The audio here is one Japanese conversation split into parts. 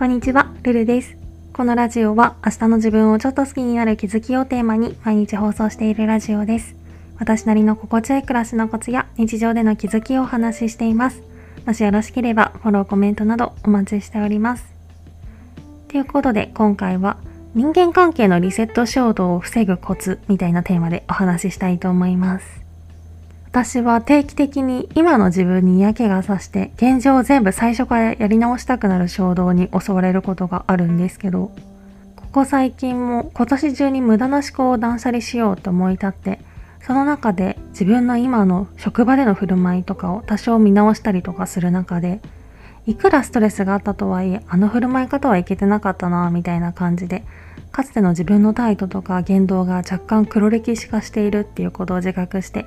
こんにちは、ルルです。このラジオは明日の自分をちょっと好きになる気づきをテーマに毎日放送しているラジオです。私なりの心地よい暮らしのコツや日常での気づきをお話ししています。もしよろしければフォロー、コメントなどお待ちしております。ということで今回は人間関係のリセット衝動を防ぐコツみたいなテーマでお話ししたいと思います。私は定期的に今の自分に嫌気がさして現状を全部最初からやり直したくなる衝動に襲われることがあるんですけどここ最近も今年中に無駄な思考を断捨離しようと思い立ってその中で自分の今の職場での振る舞いとかを多少見直したりとかする中でいくらストレスがあったとはいえあの振る舞い方はいけてなかったなみたいな感じでかつての自分の態度とか言動が若干黒歴史化しているっていうことを自覚して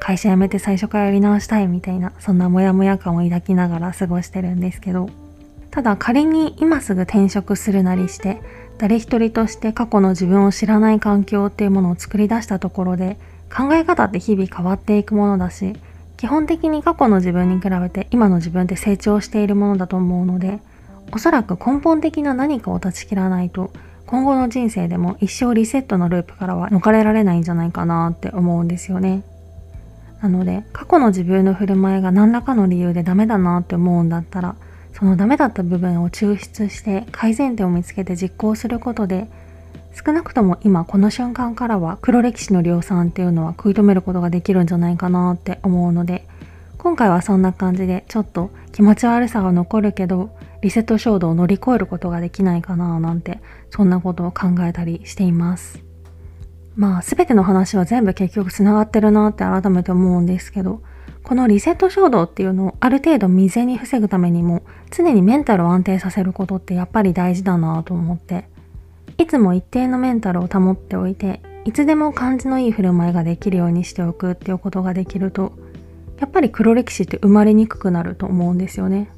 会社辞めて最初からやり直したいみたいなそんなモヤモヤ感を抱きながら過ごしてるんですけどただ仮に今すぐ転職するなりして誰一人として過去の自分を知らない環境っていうものを作り出したところで考え方って日々変わっていくものだし基本的に過去の自分に比べて今の自分って成長しているものだと思うのでおそらく根本的な何かを断ち切らないと今後の人生でも一生リセットのループからは逃れられないんじゃないかなって思うんですよね。なので過去の自分の振る舞いが何らかの理由でダメだなって思うんだったらそのダメだった部分を抽出して改善点を見つけて実行することで少なくとも今この瞬間からは黒歴史の量産っていうのは食い止めることができるんじゃないかなって思うので今回はそんな感じでちょっと気持ち悪さが残るけどリセット衝動を乗り越えることができないかななんてそんなことを考えたりしています。まあ全ての話は全部結局つながってるなって改めて思うんですけどこのリセット衝動っていうのをある程度未然に防ぐためにも常にメンタルを安定させることってやっぱり大事だなと思っていつも一定のメンタルを保っておいていつでも感じのいい振る舞いができるようにしておくっていうことができるとやっぱり黒歴史って生まれにくくなると思うんですよね。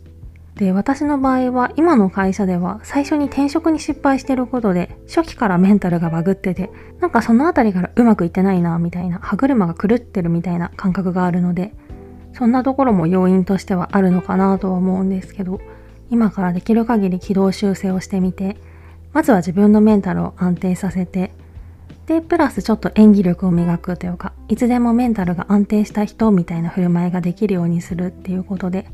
で私の場合は今の会社では最初に転職に失敗してることで初期からメンタルがバグっててなんかそのあたりからうまくいってないなみたいな歯車が狂ってるみたいな感覚があるのでそんなところも要因としてはあるのかなとは思うんですけど今からできる限り軌道修正をしてみてまずは自分のメンタルを安定させてでプラスちょっと演技力を磨くというかいつでもメンタルが安定した人みたいな振る舞いができるようにするっていうことで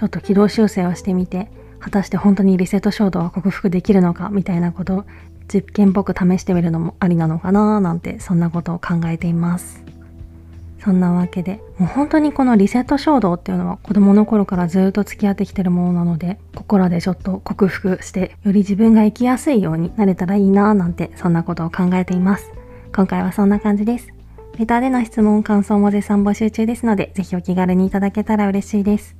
ちょっと軌道修正をしてみて果たして本当にリセット衝動は克服できるのかみたいなことを実験っぽく試してみるのもありなのかななんてそんなことを考えています。そんなわけでもう本当にこのリセット衝動っていうのは子供の頃からずっと付き合ってきてるものなのでここらでちょっと克服してより自分が生きやすいようになれたらいいななんてそんなことを考えています。今回はそんな感じです。レターでの質問感想も絶賛募集中ですのでぜひお気軽にいただけたら嬉しいです。